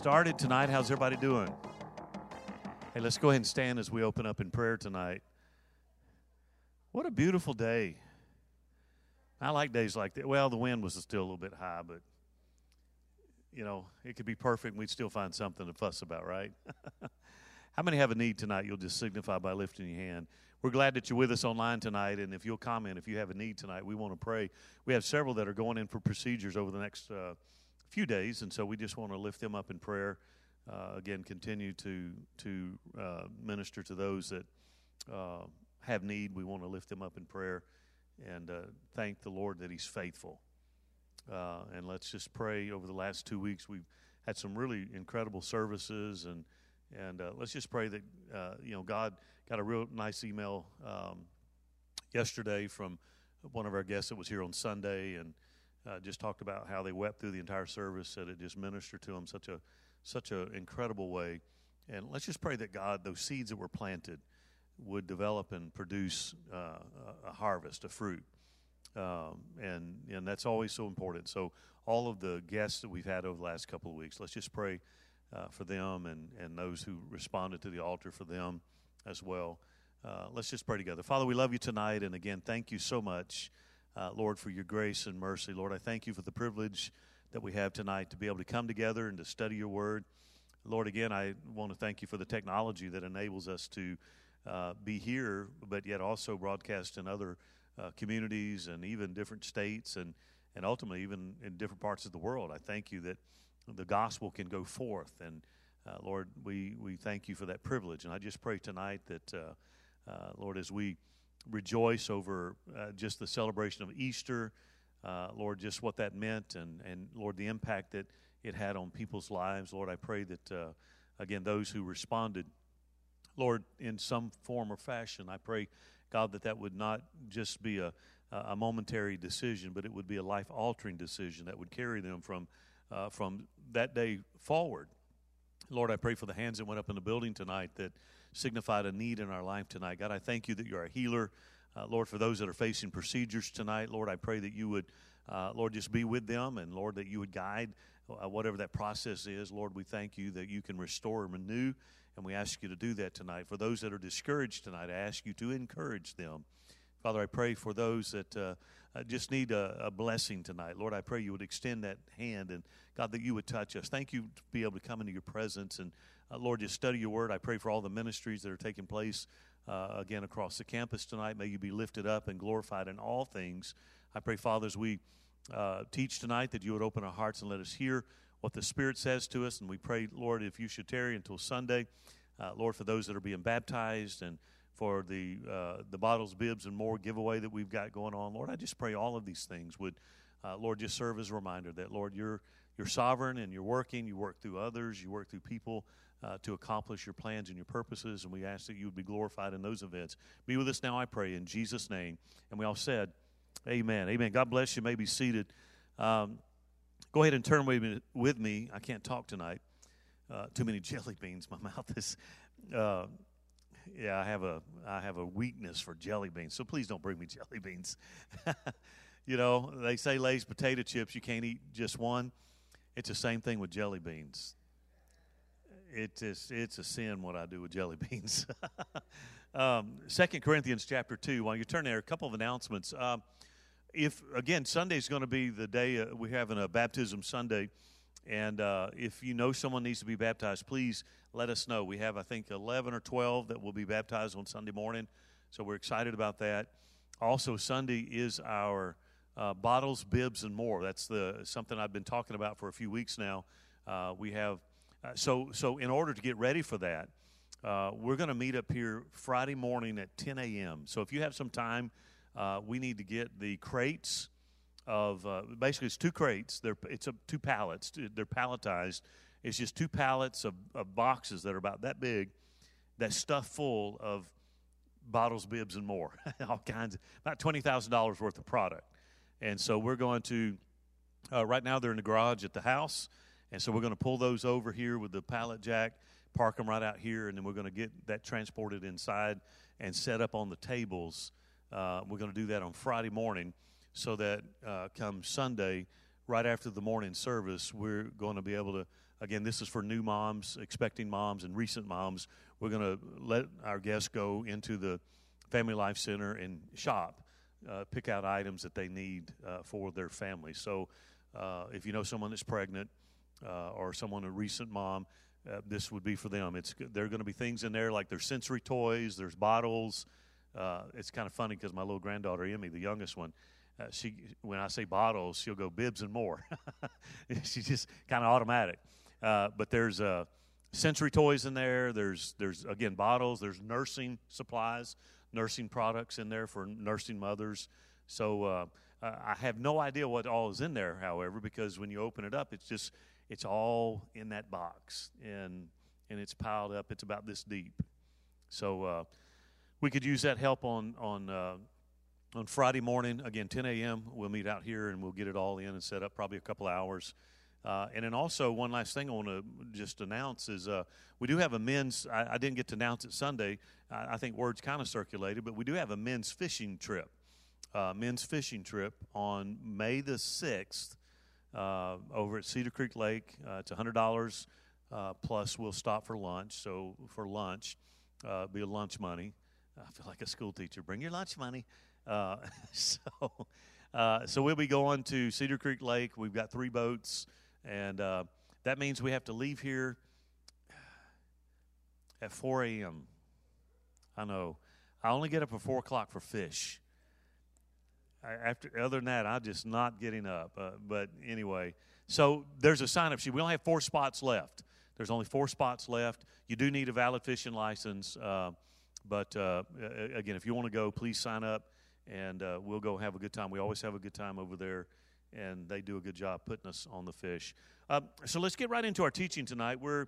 started tonight. How's everybody doing? Hey, let's go ahead and stand as we open up in prayer tonight. What a beautiful day. I like days like that. Well, the wind was still a little bit high, but you know, it could be perfect and we'd still find something to fuss about, right? How many have a need tonight? You'll just signify by lifting your hand. We're glad that you're with us online tonight, and if you'll comment if you have a need tonight, we want to pray. We have several that are going in for procedures over the next uh, few days, and so we just want to lift them up in prayer. Uh, again, continue to to uh, minister to those that uh, have need. We want to lift them up in prayer and uh, thank the Lord that He's faithful. Uh, and let's just pray. Over the last two weeks, we've had some really incredible services, and and uh, let's just pray that you know God got a real nice email um, yesterday from one of our guests that was here on Sunday, and uh, just talked about how they wept through the entire service. Said it just ministered to them such a such an incredible way. And let's just pray that God, those seeds that were planted, would develop and produce uh, a harvest, a fruit. Um, and and that's always so important. So all of the guests that we've had over the last couple of weeks, let's just pray uh, for them and and those who responded to the altar for them as well. Uh, let's just pray together. Father, we love you tonight, and again, thank you so much, uh, Lord, for your grace and mercy. Lord, I thank you for the privilege that we have tonight to be able to come together and to study your word. Lord, again, I want to thank you for the technology that enables us to uh, be here, but yet also broadcast in other uh, communities and even different states and, and ultimately even in different parts of the world. I thank you that the gospel can go forth. And uh, Lord, we, we thank you for that privilege. And I just pray tonight that, uh, uh, Lord, as we rejoice over uh, just the celebration of Easter, uh, Lord, just what that meant, and, and Lord, the impact that it had on people's lives. Lord, I pray that, uh, again, those who responded, Lord, in some form or fashion, I pray, God, that that would not just be a, a momentary decision, but it would be a life altering decision that would carry them from, uh, from that day forward. Lord, I pray for the hands that went up in the building tonight that signified a need in our life tonight. God, I thank you that you're a healer. Uh, Lord, for those that are facing procedures tonight, Lord, I pray that you would, uh, Lord, just be with them, and Lord, that you would guide uh, whatever that process is. Lord, we thank you that you can restore and renew, and we ask you to do that tonight. For those that are discouraged tonight, I ask you to encourage them. Father, I pray for those that uh, uh, just need a, a, blessing tonight. Lord, I pray you would extend that hand, and God, that you would touch us. Thank you to be able to come into your presence, and uh, Lord, just study your word. I pray for all the ministries that are taking place uh, again across the campus tonight. May you be lifted up and glorified in all things. I pray, Father, as we uh, teach tonight, that you would open our hearts and let us hear what the Spirit says to us. And we pray, Lord, if you should tarry until Sunday, uh, Lord, for those that are being baptized and for the uh, the bottles, bibs, and more giveaway that we've got going on, Lord, I just pray all of these things would, uh, Lord, just serve as a reminder that, Lord, you're you're sovereign and you're working. You work through others. You work through people uh, to accomplish your plans and your purposes. And we ask that you would be glorified in those events. Be with us now, I pray, in Jesus' name. And we all said, Amen. Amen. God bless you. may be seated. Um, go ahead and turn with me. With me. I can't talk tonight. Uh, too many jelly beans. My mouth is. Uh, yeah, I have a I have a weakness for jelly beans. So please don't bring me jelly beans. you know, they say Lay's potato chips. You can't eat just one. It's the same thing with jelly beans it is it's a sin what I do with jelly beans. um, Second Corinthians chapter two. While you turn there, a couple of announcements. Um, if again Sunday is going to be the day uh, we're having a baptism Sunday, and uh, if you know someone needs to be baptized, please let us know. We have I think eleven or twelve that will be baptized on Sunday morning, so we're excited about that. Also, Sunday is our uh, bottles, bibs, and more. That's the something I've been talking about for a few weeks now. Uh, we have uh, so, so in order to get ready for that, uh, we're going to meet up here Friday morning at 10 a.m. So if you have some time, uh, we need to get the crates of uh, basically it's two crates. They're it's a, two pallets. They're palletized. It's just two pallets of, of boxes that are about that big, that stuffed full of bottles, bibs, and more, all kinds, of, about twenty thousand dollars worth of product. And so we're going to. Uh, right now, they're in the garage at the house. And so we're going to pull those over here with the pallet jack, park them right out here, and then we're going to get that transported inside and set up on the tables. Uh, we're going to do that on Friday morning so that uh, come Sunday, right after the morning service, we're going to be able to. Again, this is for new moms, expecting moms, and recent moms. We're going to let our guests go into the Family Life Center and shop, uh, pick out items that they need uh, for their family. So, uh, if you know someone that's pregnant uh, or someone a recent mom, uh, this would be for them. It's there are going to be things in there like there's sensory toys, there's bottles. Uh, it's kind of funny because my little granddaughter Emmy, the youngest one, uh, she when I say bottles, she'll go bibs and more. She's just kind of automatic. Uh, but there's uh, sensory toys in there. There's there's again bottles. There's nursing supplies, nursing products in there for nursing mothers. So uh, I have no idea what all is in there, however, because when you open it up, it's just it's all in that box and and it's piled up. It's about this deep. So uh, we could use that help on on uh, on Friday morning, again, 10 a.m., we'll meet out here and we'll get it all in and set up probably a couple hours. Uh, and then also, one last thing I want to just announce is uh, we do have a men's, I, I, didn't get to announce it Sunday. I, I think words kind of circulated, but we do have a men's fishing trip. Uh, men's fishing trip on May the 6th uh, over at Cedar Creek Lake. Uh, it's $100 uh, plus we'll stop for lunch. So for lunch, be a lunch money. I feel like a school teacher. Bring your lunch money. Uh, so, uh, so we'll be going to Cedar Creek Lake. We've got three boats, and uh, that means we have to leave here at 4 a.m. I know. I only get up at 4 o'clock for fish. After other than that, I'm just not getting up. Uh, but anyway, so there's a sign up sheet. We only have four spots left. There's only four spots left. You do need a valid fishing license. Uh, but uh, again, if you want to go, please sign up and uh, we'll go have a good time. We always have a good time over there, and they do a good job putting us on the fish. Uh, so let's get right into our teaching tonight. We're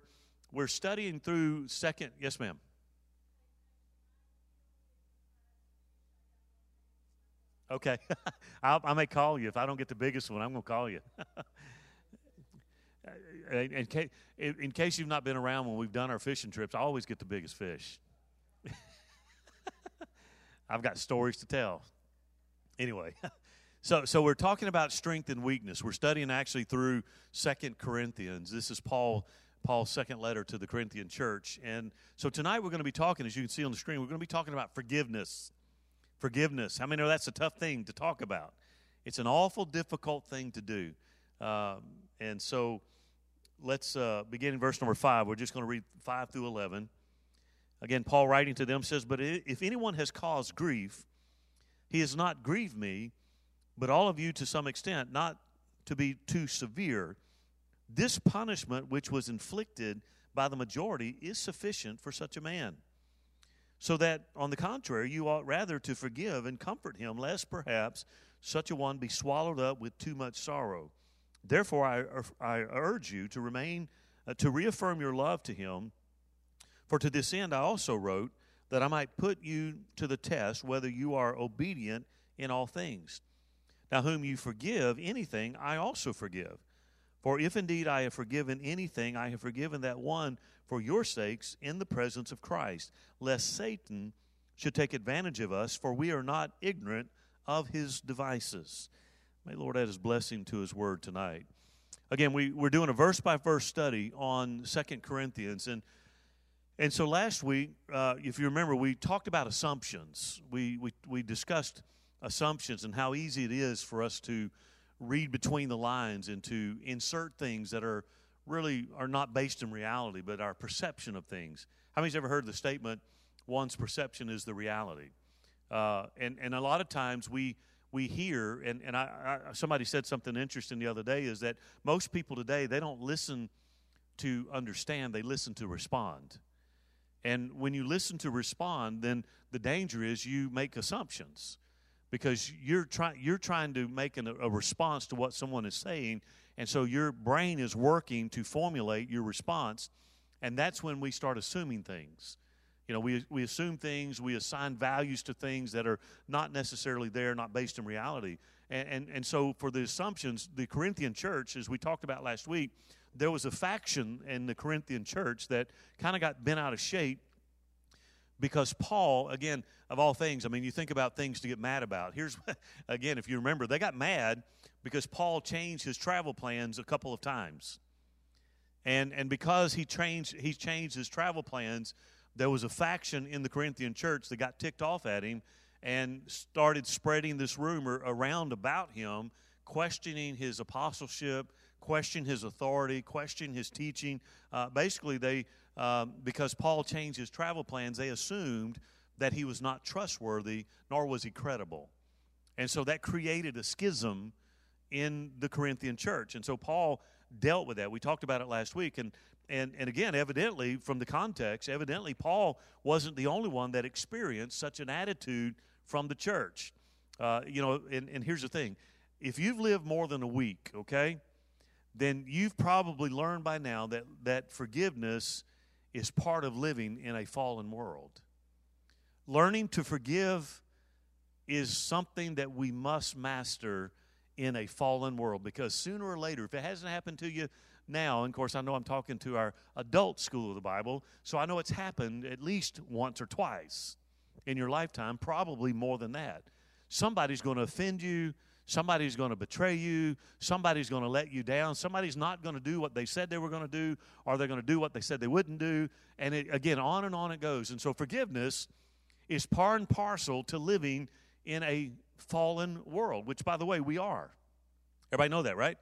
we're studying through second. Yes, ma'am. Okay, i may call you if I don't get the biggest one. I'm going to call you. in, case, in case you've not been around when we've done our fishing trips, I always get the biggest fish. I've got stories to tell. Anyway, so so we're talking about strength and weakness. We're studying actually through Second Corinthians. This is Paul Paul's second letter to the Corinthian church. And so tonight we're going to be talking, as you can see on the screen, we're going to be talking about forgiveness. Forgiveness. How many know that's a tough thing to talk about? It's an awful difficult thing to do. Um, and so let's uh, begin in verse number five. We're just going to read five through 11. Again, Paul writing to them says, But if anyone has caused grief, he has not grieved me, but all of you to some extent, not to be too severe. This punishment which was inflicted by the majority is sufficient for such a man. So that, on the contrary, you ought rather to forgive and comfort him, lest perhaps such a one be swallowed up with too much sorrow. Therefore, I, I urge you to remain, uh, to reaffirm your love to him for to this end I also wrote, that I might put you to the test whether you are obedient in all things. Now, whom you forgive anything, I also forgive. For if indeed I have forgiven anything, I have forgiven that one for your sakes in the presence of Christ, lest Satan should take advantage of us, for we are not ignorant of his devices. May Lord add his blessing to his word tonight. Again, we, we're doing a verse by verse study on Second Corinthians, and and so last week, uh, if you remember, we talked about assumptions. We, we, we discussed assumptions and how easy it is for us to read between the lines and to insert things that are really are not based in reality, but our perception of things. How many's ever heard the statement, one's perception is the reality? Uh, and, and a lot of times we, we hear, and, and I, I, somebody said something interesting the other day, is that most people today, they don't listen to understand, they listen to respond. And when you listen to respond, then the danger is you make assumptions because you're trying you're trying to make an, a response to what someone is saying, and so your brain is working to formulate your response, and that's when we start assuming things. You know, we we assume things, we assign values to things that are not necessarily there, not based in reality, and and, and so for the assumptions, the Corinthian church, as we talked about last week, there was a faction in the Corinthian church that kind of got bent out of shape because Paul, again, of all things, I mean, you think about things to get mad about. Here's, again, if you remember, they got mad because Paul changed his travel plans a couple of times. And, and because he changed, he changed his travel plans, there was a faction in the Corinthian church that got ticked off at him and started spreading this rumor around about him, questioning his apostleship, questioning his authority, questioning his teaching. Uh, basically, they um, because Paul changed his travel plans, they assumed that he was not trustworthy, nor was he credible. And so that created a schism in the Corinthian church. And so Paul dealt with that. We talked about it last week. And, and, and again, evidently, from the context, evidently, Paul wasn't the only one that experienced such an attitude from the church. Uh, you know, and, and here's the thing if you've lived more than a week, okay, then you've probably learned by now that, that forgiveness is part of living in a fallen world. Learning to forgive is something that we must master in a fallen world because sooner or later, if it hasn't happened to you now, and of course, I know I'm talking to our adult school of the Bible, so I know it's happened at least once or twice in your lifetime, probably more than that. Somebody's going to offend you. Somebody's going to betray you. Somebody's going to let you down. Somebody's not going to do what they said they were going to do, or they're going to do what they said they wouldn't do. And it, again, on and on it goes. And so forgiveness is par and parcel to living in a fallen world, which, by the way, we are. Everybody know that, right?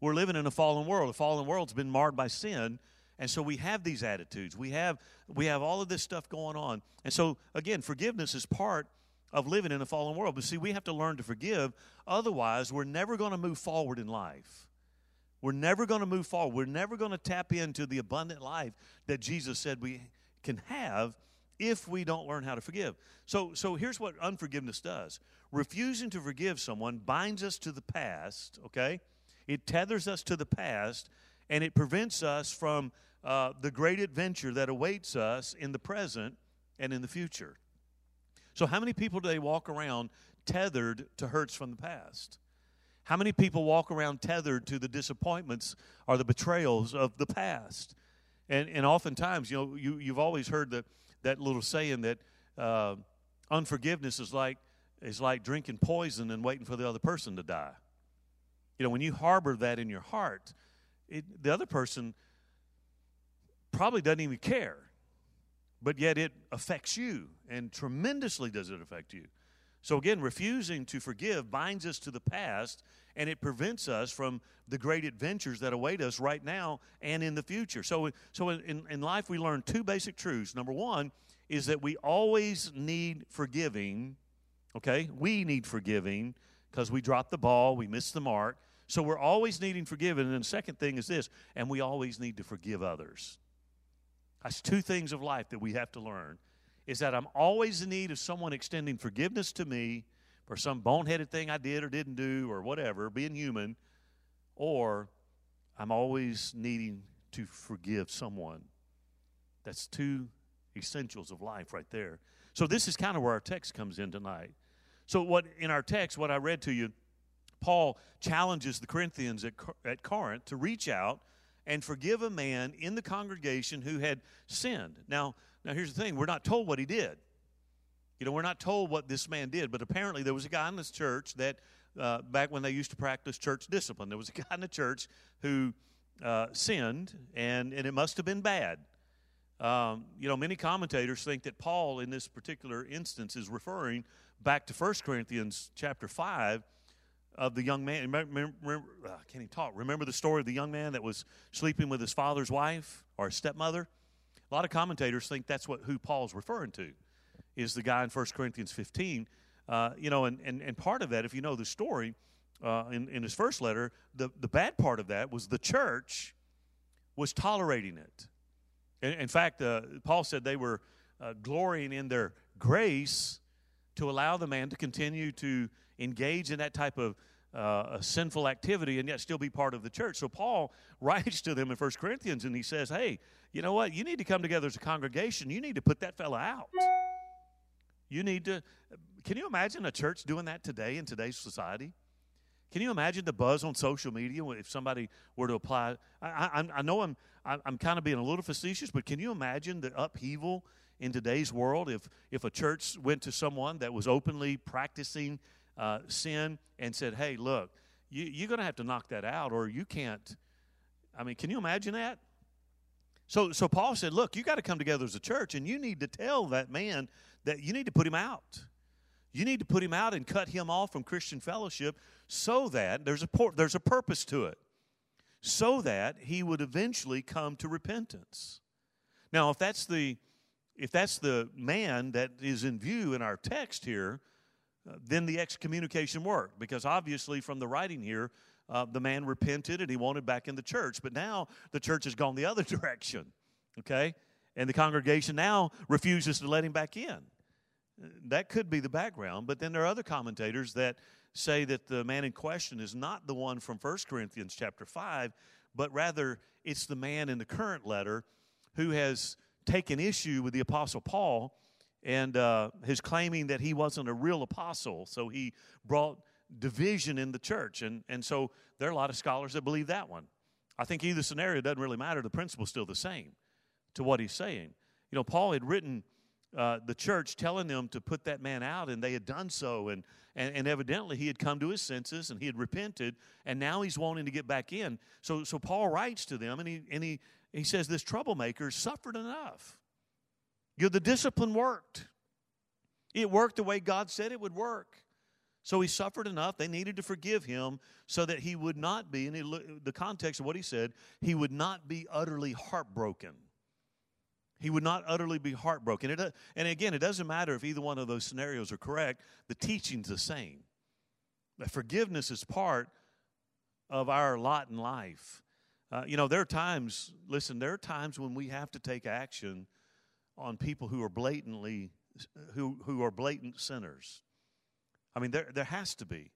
We're living in a fallen world. A fallen world's been marred by sin. And so we have these attitudes. We have we have all of this stuff going on. And so again, forgiveness is part of living in a fallen world. But see, we have to learn to forgive. Otherwise, we're never going to move forward in life. We're never going to move forward. We're never going to tap into the abundant life that Jesus said we can have if we don't learn how to forgive. So, so here's what unforgiveness does refusing to forgive someone binds us to the past, okay? It tethers us to the past, and it prevents us from uh, the great adventure that awaits us in the present and in the future. So, how many people do they walk around tethered to hurts from the past? How many people walk around tethered to the disappointments or the betrayals of the past? And, and oftentimes, you know, you, you've always heard the, that little saying that uh, unforgiveness is like, is like drinking poison and waiting for the other person to die. You know, when you harbor that in your heart, it, the other person probably doesn't even care but yet it affects you, and tremendously does it affect you. So, again, refusing to forgive binds us to the past, and it prevents us from the great adventures that await us right now and in the future. So, so in, in life, we learn two basic truths. Number one is that we always need forgiving, okay? We need forgiving because we dropped the ball, we missed the mark. So, we're always needing forgiving. And the second thing is this, and we always need to forgive others. That's two things of life that we have to learn is that I'm always in need of someone extending forgiveness to me for some boneheaded thing I did or didn't do or whatever, being human, or I'm always needing to forgive someone. That's two essentials of life right there. So this is kind of where our text comes in tonight. So what in our text, what I read to you, Paul challenges the Corinthians at, at Corinth to reach out and forgive a man in the congregation who had sinned. Now, now here's the thing: we're not told what he did. You know, we're not told what this man did, but apparently there was a guy in this church that, uh, back when they used to practice church discipline, there was a guy in the church who uh, sinned, and, and it must have been bad. Um, you know, many commentators think that Paul, in this particular instance, is referring back to 1 Corinthians chapter 5 of the young man. Remember, remember, uh, can't even talk. Remember the story of the young man that was sleeping with his father's wife or stepmother? A lot of commentators think that's what who Paul's referring to, is the guy in 1 Corinthians 15. Uh, you know, and, and, and part of that, if you know the story, uh, in, in his first letter, the, the bad part of that was the church was tolerating it. In, in fact, uh, Paul said they were uh, glorying in their grace to allow the man to continue to engage in that type of uh, sinful activity and yet still be part of the church. So Paul writes to them in 1 Corinthians and he says, Hey, you know what? You need to come together as a congregation. You need to put that fella out. You need to. Can you imagine a church doing that today in today's society? Can you imagine the buzz on social media if somebody were to apply? I, I, I know I'm, I'm kind of being a little facetious, but can you imagine the upheaval in today's world. If, if a church went to someone that was openly practicing uh, sin and said, hey, look, you, you're going to have to knock that out or you can't. I mean, can you imagine that? So, so Paul said, look, you got to come together as a church and you need to tell that man that you need to put him out. You need to put him out and cut him off from Christian fellowship so that there's a, there's a purpose to it, so that he would eventually come to repentance. Now, if that's the if that's the man that is in view in our text here, uh, then the excommunication worked because obviously from the writing here, uh, the man repented and he wanted back in the church. But now the church has gone the other direction, okay? And the congregation now refuses to let him back in. That could be the background, but then there are other commentators that say that the man in question is not the one from 1 Corinthians chapter 5, but rather it's the man in the current letter who has taken issue with the Apostle Paul and uh, is claiming that he wasn't a real apostle. So he brought division in the church. And, and so there are a lot of scholars that believe that one. I think either scenario doesn't really matter. The principle's still the same to what he's saying. You know, Paul had written uh, the church telling them to put that man out, and they had done so. And, and, and evidently he had come to his senses and he had repented, and now he's wanting to get back in. So, so Paul writes to them, and he, and he, he says, This troublemaker suffered enough. You know, the discipline worked. It worked the way God said it would work. So he suffered enough. They needed to forgive him so that he would not be, he, the context of what he said, he would not be utterly heartbroken. He would not utterly be heartbroken. It, and again, it doesn't matter if either one of those scenarios are correct, the teaching's the same. Forgiveness is part of our lot in life. Uh, you know, there are times, listen, there are times when we have to take action on people who are blatantly, who, who are blatant sinners. I mean, there, there has to be.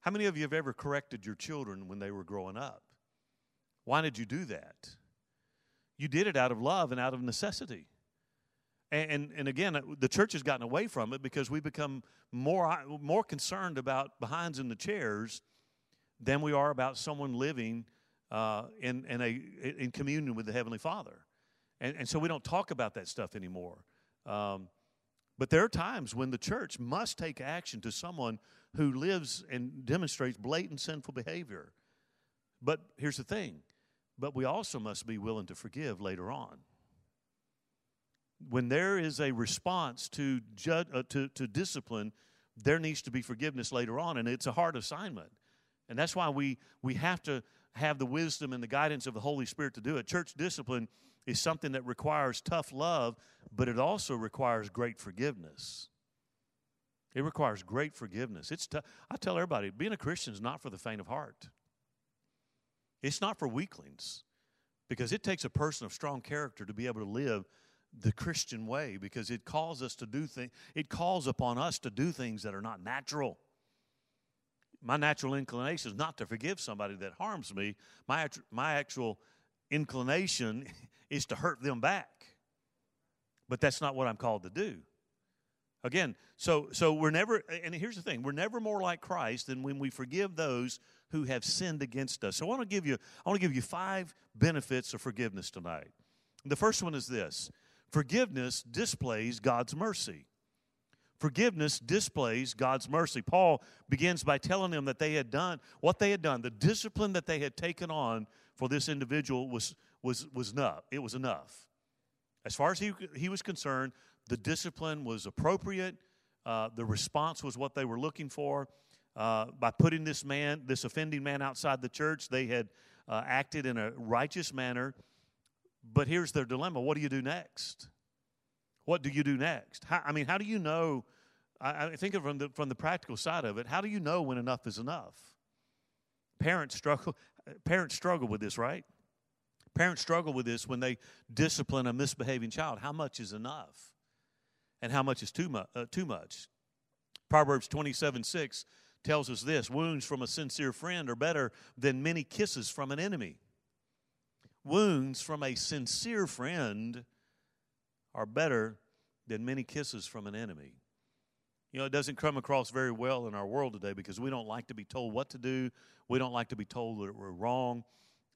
How many of you have ever corrected your children when they were growing up? Why did you do that? You did it out of love and out of necessity. And, and, and again, uh, the church has gotten away from it because we become more, uh, more concerned about behinds in the chairs than we are about someone living uh, in, in, a, in communion with the Heavenly Father. And, and so we don't talk about that stuff anymore. Um, but there are times when the church must take action to someone who lives and demonstrates blatant sinful behavior. But here's the thing but we also must be willing to forgive later on. When there is a response to, judge, uh, to, to discipline, there needs to be forgiveness later on, and it's a hard assignment. And that's why we, we have to have the wisdom and the guidance of the Holy Spirit to do it. Church discipline is something that requires tough love, but it also requires great forgiveness. It requires great forgiveness. It's t- I tell everybody, being a Christian is not for the faint of heart. It's not for weaklings because it takes a person of strong character to be able to live the Christian way because it calls us to do things, it calls upon us to do things that are not natural. My natural inclination is not to forgive somebody that harms me. My, my actual inclination is to hurt them back. But that's not what I'm called to do. Again, so so we're never and here's the thing, we're never more like Christ than when we forgive those who have sinned against us. So I want to give you I want to give you five benefits of forgiveness tonight. The first one is this. Forgiveness displays God's mercy. Forgiveness displays God's mercy. Paul begins by telling them that they had done what they had done, the discipline that they had taken on for this individual was was was enough. It was enough. As far as he, he was concerned, the discipline was appropriate. Uh, the response was what they were looking for. Uh, by putting this man, this offending man outside the church, they had uh, acted in a righteous manner. But here's their dilemma what do you do next? What do you do next? How, I mean, how do you know? I, I think from the, from the practical side of it, how do you know when enough is enough? Parents struggle, parents struggle with this, right? Parents struggle with this when they discipline a misbehaving child. How much is enough? And how much is too, mu- uh, too much? Proverbs 27 6 tells us this wounds from a sincere friend are better than many kisses from an enemy. Wounds from a sincere friend are better than many kisses from an enemy. You know, it doesn't come across very well in our world today because we don't like to be told what to do. We don't like to be told that we're wrong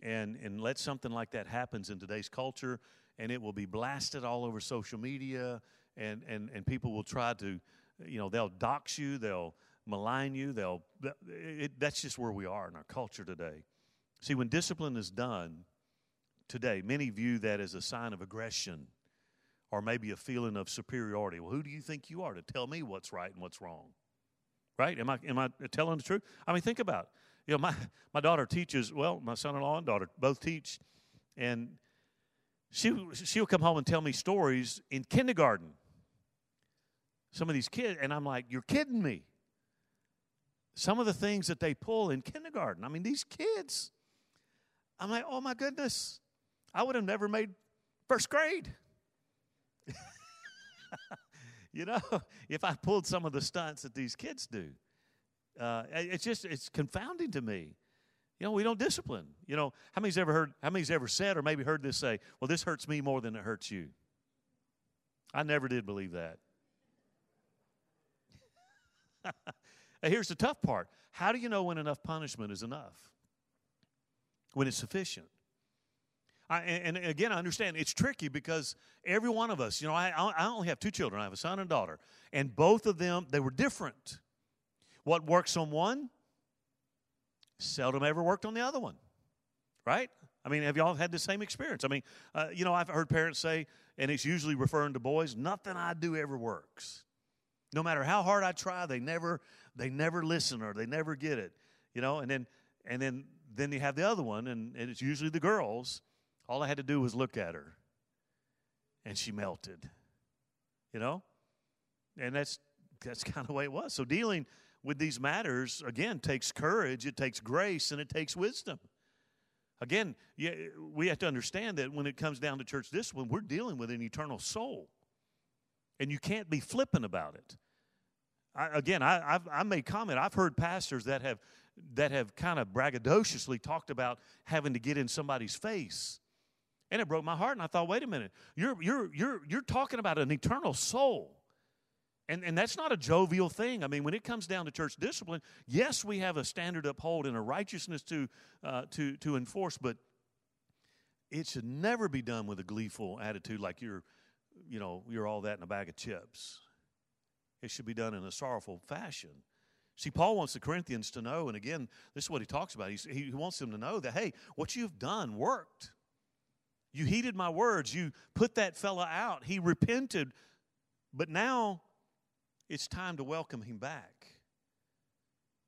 and and let something like that happens in today's culture and it will be blasted all over social media, and, and, and people will try to, you know, they'll dox you, they'll malign you, they'll, it, that's just where we are in our culture today. See, when discipline is done today, many view that as a sign of aggression or maybe a feeling of superiority. Well, who do you think you are to tell me what's right and what's wrong? Right? Am I, am I telling the truth? I mean, think about it. You know, my, my daughter teaches, well, my son in law and daughter both teach, and she, she'll come home and tell me stories in kindergarten. Some of these kids, and I'm like, you're kidding me. Some of the things that they pull in kindergarten. I mean, these kids, I'm like, oh my goodness, I would have never made first grade. you know, if I pulled some of the stunts that these kids do, uh, it's just it's confounding to me. You know, we don't discipline. You know, how many's ever heard? How many's ever said or maybe heard this say? Well, this hurts me more than it hurts you. I never did believe that. here's the tough part. How do you know when enough punishment is enough? When it's sufficient? I, and, again, I understand it's tricky because every one of us, you know, I, I only have two children. I have a son and a daughter, and both of them they were different. What works on one seldom ever worked on the other one, right? I mean, have y'all had the same experience? I mean, uh, you know, I've heard parents say, and it's usually referring to boys, nothing I do ever works. No matter how hard I try, they never they never listen or they never get it. You know, and then and then then you have the other one, and, and it's usually the girls all I had to do was look at her, and she melted. You know? And that's that's kind of the way it was. So dealing with these matters again takes courage, it takes grace, and it takes wisdom. Again, we have to understand that when it comes down to church discipline, we're dealing with an eternal soul, and you can't be flippant about it. I, again, I, I've, I made comment. I've heard pastors that have that have kind of braggadociously talked about having to get in somebody's face and it broke my heart. And I thought, wait a minute, you're, you're, you're, you're talking about an eternal soul. And, and that's not a jovial thing. I mean, when it comes down to church discipline, yes, we have a standard uphold and a righteousness to, uh, to, to enforce, but it should never be done with a gleeful attitude like you're, you know, you're all that in a bag of chips. It should be done in a sorrowful fashion. See, Paul wants the Corinthians to know, and again, this is what he talks about. He's, he wants them to know that, hey, what you've done worked. You heeded my words. You put that fella out. He repented. But now it's time to welcome him back.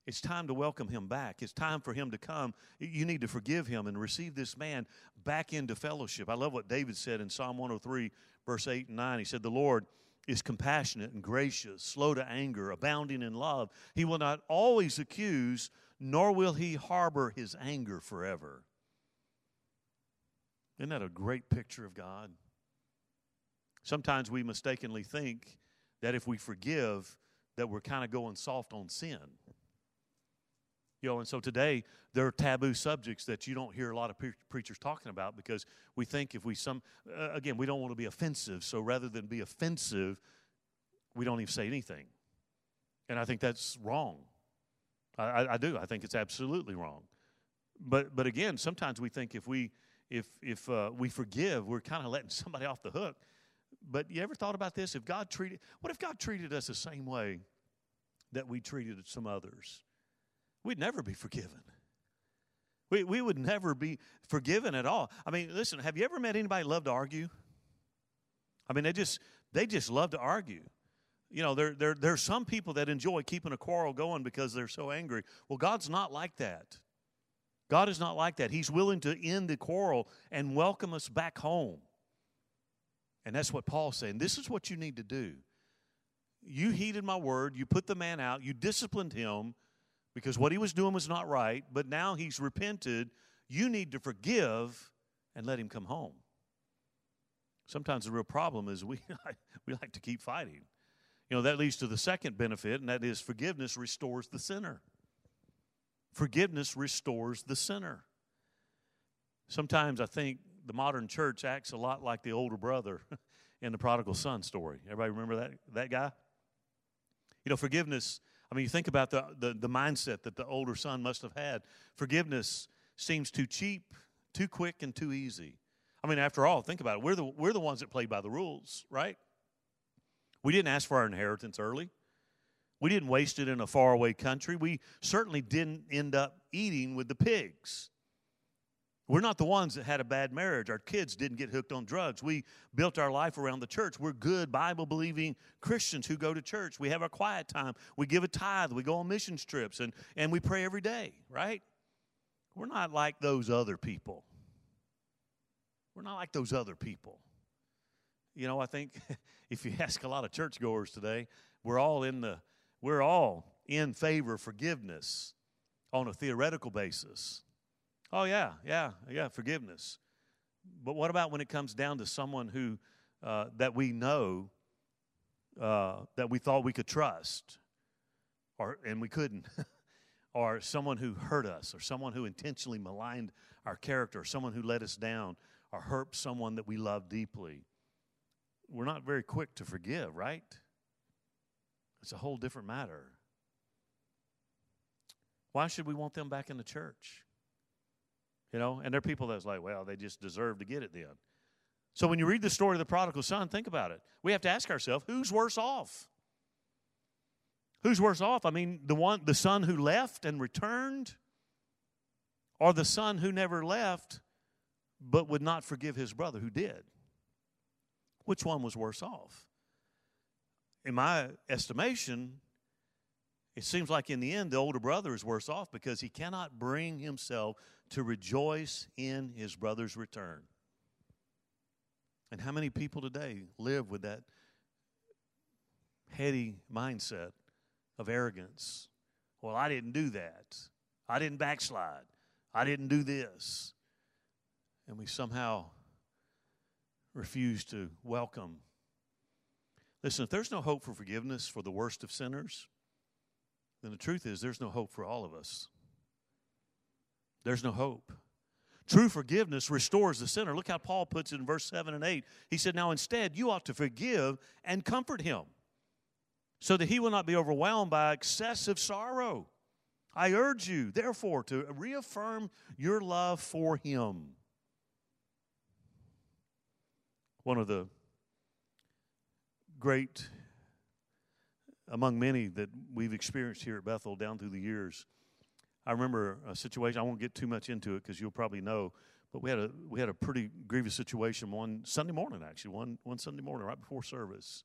It's time to welcome him back. It's time for him to come. You need to forgive him and receive this man back into fellowship. I love what David said in Psalm 103, verse 8 and 9. He said, The Lord is compassionate and gracious, slow to anger, abounding in love. He will not always accuse, nor will he harbor his anger forever. Isn't that a great picture of God? Sometimes we mistakenly think that if we forgive, that we're kind of going soft on sin. You know, and so today there are taboo subjects that you don't hear a lot of pre- preachers talking about because we think if we some uh, again we don't want to be offensive, so rather than be offensive, we don't even say anything, and I think that's wrong. I, I, I do. I think it's absolutely wrong. But but again, sometimes we think if we if if uh, we forgive, we're kind of letting somebody off the hook. But you ever thought about this? If God treated, what if God treated us the same way that we treated some others? We'd never be forgiven. We, we would never be forgiven at all. I mean, listen, have you ever met anybody love to argue? I mean, they just they just love to argue. You know, there, there, there are some people that enjoy keeping a quarrel going because they're so angry. Well, God's not like that. God is not like that. He's willing to end the quarrel and welcome us back home. And that's what Paul's saying. This is what you need to do. You heeded my word, you put the man out, you disciplined him because what he was doing was not right, but now he's repented. You need to forgive and let him come home. Sometimes the real problem is we, we like to keep fighting. You know, that leads to the second benefit, and that is forgiveness restores the sinner. Forgiveness restores the sinner. Sometimes I think the modern church acts a lot like the older brother in the prodigal son story. Everybody remember that, that guy? You know, forgiveness, I mean, you think about the, the, the mindset that the older son must have had. Forgiveness seems too cheap, too quick, and too easy. I mean, after all, think about it. We're the, we're the ones that play by the rules, right? We didn't ask for our inheritance early. We didn't waste it in a faraway country. We certainly didn't end up eating with the pigs. We're not the ones that had a bad marriage. Our kids didn't get hooked on drugs. We built our life around the church. We're good, Bible believing Christians who go to church. We have our quiet time. We give a tithe. We go on mission trips and, and we pray every day, right? We're not like those other people. We're not like those other people. You know, I think if you ask a lot of churchgoers today, we're all in the we're all in favor of forgiveness on a theoretical basis. Oh, yeah, yeah, yeah, forgiveness. But what about when it comes down to someone who uh, that we know uh, that we thought we could trust, or and we couldn't, or someone who hurt us, or someone who intentionally maligned our character, or someone who let us down, or hurt someone that we love deeply? We're not very quick to forgive, right? It's a whole different matter. Why should we want them back in the church? You know, and there are people that's like, well, they just deserve to get it then. So when you read the story of the prodigal son, think about it. We have to ask ourselves, who's worse off? Who's worse off? I mean, the one the son who left and returned or the son who never left but would not forgive his brother who did? Which one was worse off? In my estimation, it seems like in the end, the older brother is worse off because he cannot bring himself to rejoice in his brother's return. And how many people today live with that heady mindset of arrogance? Well, I didn't do that. I didn't backslide. I didn't do this. And we somehow refuse to welcome. Listen, if there's no hope for forgiveness for the worst of sinners, then the truth is there's no hope for all of us there's no hope. True forgiveness restores the sinner. Look how Paul puts it in verse 7 and 8. He said, Now instead, you ought to forgive and comfort him so that he will not be overwhelmed by excessive sorrow. I urge you, therefore, to reaffirm your love for him. One of the great, among many that we've experienced here at Bethel down through the years, I remember a situation. I won't get too much into it because you'll probably know. But we had a we had a pretty grievous situation one Sunday morning, actually one one Sunday morning right before service,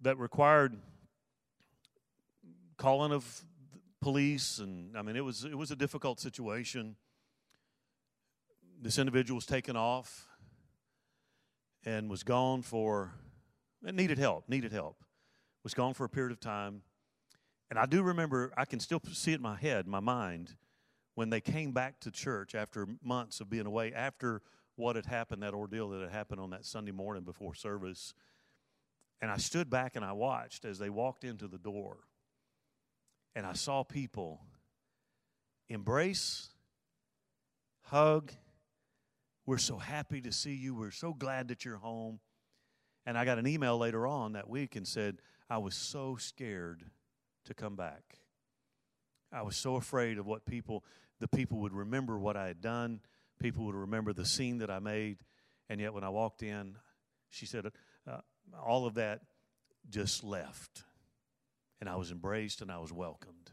that required calling of police, and I mean it was it was a difficult situation. This individual was taken off and was gone for and needed help. Needed help. Was gone for a period of time and I do remember, I can still see it in my head, my mind, when they came back to church after months of being away, after what had happened, that ordeal that had happened on that Sunday morning before service. And I stood back and I watched as they walked into the door. And I saw people embrace, hug. We're so happy to see you. We're so glad that you're home. And I got an email later on that week and said, I was so scared to come back. I was so afraid of what people, the people would remember what I had done. People would remember the scene that I made. And yet when I walked in, she said, uh, all of that just left. And I was embraced and I was welcomed.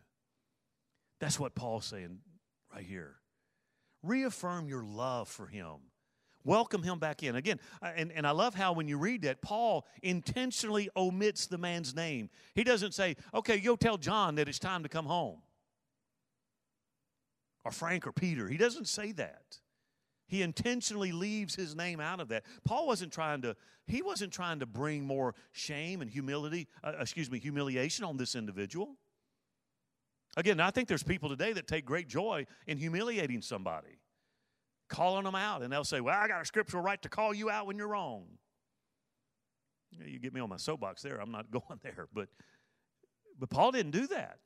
That's what Paul's saying right here. Reaffirm your love for him welcome him back in. Again, and, and I love how when you read that, Paul intentionally omits the man's name. He doesn't say, okay, go tell John that it's time to come home. Or Frank or Peter. He doesn't say that. He intentionally leaves his name out of that. Paul wasn't trying to, he wasn't trying to bring more shame and humility, uh, excuse me, humiliation on this individual. Again, I think there's people today that take great joy in humiliating somebody calling them out. And they'll say, Well, I got a scriptural right to call you out when you're wrong. You get me on my soapbox there. I'm not going there. But, but Paul didn't do that.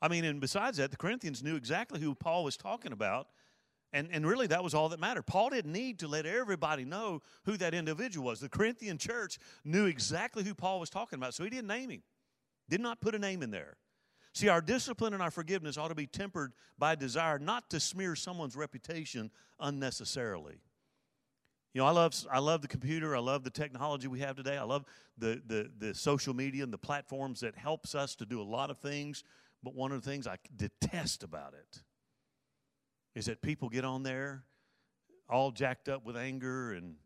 I mean, and besides that, the Corinthians knew exactly who Paul was talking about. And, and really, that was all that mattered. Paul didn't need to let everybody know who that individual was. The Corinthian church knew exactly who Paul was talking about, so he didn't name him, did not put a name in there. See, our discipline and our forgiveness ought to be tempered by desire not to smear someone's reputation unnecessarily. You know, I love I love the computer. I love the technology we have today. I love the the the social media and the platforms that helps us to do a lot of things. But one of the things I detest about it is that people get on there all jacked up with anger and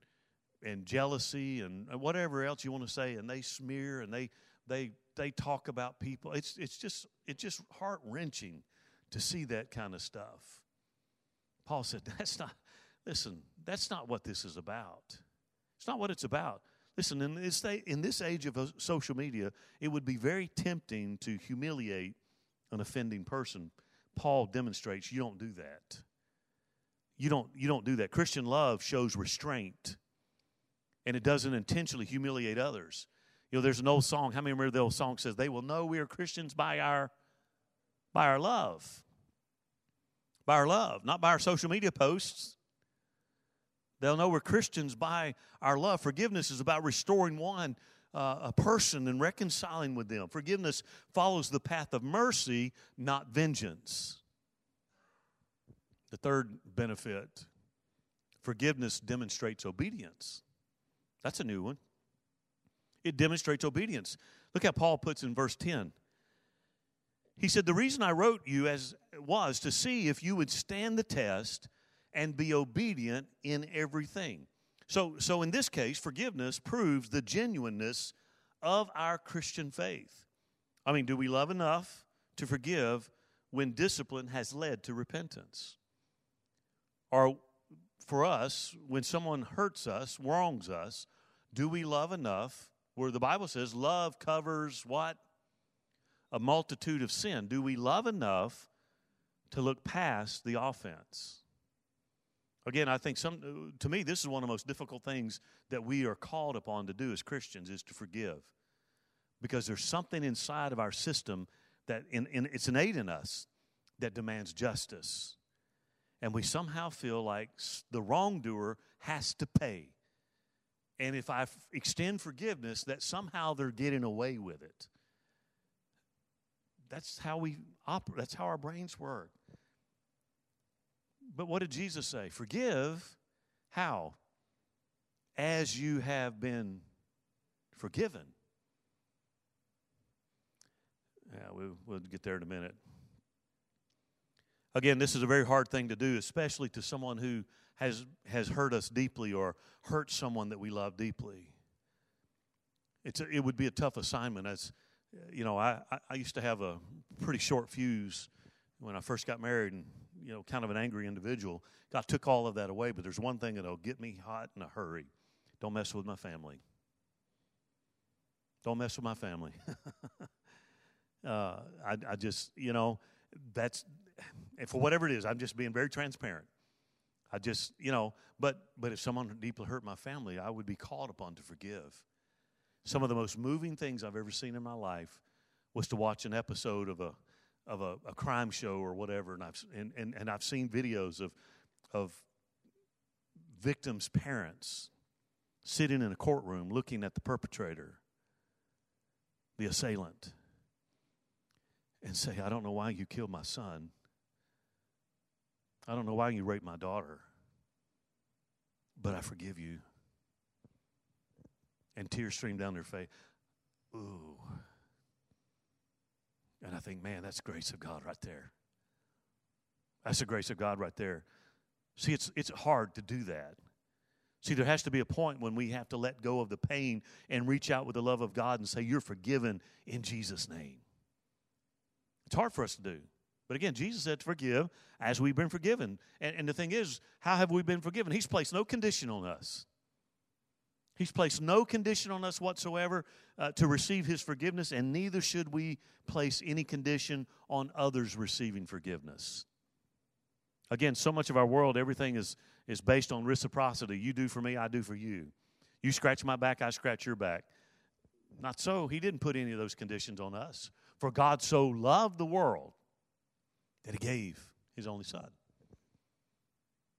and jealousy and whatever else you want to say, and they smear and they they they talk about people. It's it's just it's just heart wrenching to see that kind of stuff. Paul said, "That's not. Listen, that's not what this is about. It's not what it's about. Listen, in this in this age of uh, social media, it would be very tempting to humiliate an offending person. Paul demonstrates you don't do that. You don't you don't do that. Christian love shows restraint, and it doesn't intentionally humiliate others. You know, there's an old song. How many remember the old song says, "They will know we are Christians by our by our love, by our love, not by our social media posts." They'll know we're Christians by our love. Forgiveness is about restoring one, uh, a person, and reconciling with them. Forgiveness follows the path of mercy, not vengeance. The third benefit forgiveness demonstrates obedience. That's a new one it demonstrates obedience. Look how Paul puts in verse 10. He said, The reason I wrote you as was to see if you would stand the test and be obedient in everything. So, so in this case, forgiveness proves the genuineness of our Christian faith. I mean, do we love enough to forgive when discipline has led to repentance? Or for us, when someone hurts us, wrongs us, do we love enough where the Bible says love covers what? A multitude of sin. Do we love enough to look past the offense? Again, I think some to me this is one of the most difficult things that we are called upon to do as Christians is to forgive. Because there's something inside of our system that in, in, it's innate in us that demands justice. And we somehow feel like the wrongdoer has to pay. And if I f- extend forgiveness, that somehow they're getting away with it. That's how we operate, that's how our brains work. But what did Jesus say? Forgive how? As you have been forgiven. Yeah, we, we'll get there in a minute. Again, this is a very hard thing to do, especially to someone who has, has hurt us deeply or hurt someone that we love deeply. It's a, it would be a tough assignment. As you know, I, I used to have a pretty short fuse when I first got married, and you know, kind of an angry individual. God took all of that away, but there's one thing that'll get me hot in a hurry: don't mess with my family. Don't mess with my family. uh, I, I just, you know, that's, for whatever it is, I'm just being very transparent. I just, you know, but but if someone deeply hurt my family, I would be called upon to forgive. Some of the most moving things I've ever seen in my life was to watch an episode of a of a, a crime show or whatever, and I've and, and, and I've seen videos of of victims' parents sitting in a courtroom looking at the perpetrator, the assailant, and say, I don't know why you killed my son. I don't know why you raped my daughter but I forgive you. And tears stream down their face. Ooh. And I think, man, that's grace of God right there. That's the grace of God right there. See, it's, it's hard to do that. See, there has to be a point when we have to let go of the pain and reach out with the love of God and say, You're forgiven in Jesus' name. It's hard for us to do. But again, Jesus said to forgive as we've been forgiven. And, and the thing is, how have we been forgiven? He's placed no condition on us. He's placed no condition on us whatsoever uh, to receive His forgiveness, and neither should we place any condition on others receiving forgiveness. Again, so much of our world, everything is, is based on reciprocity. You do for me, I do for you. You scratch my back, I scratch your back. Not so. He didn't put any of those conditions on us. For God so loved the world that he gave his only son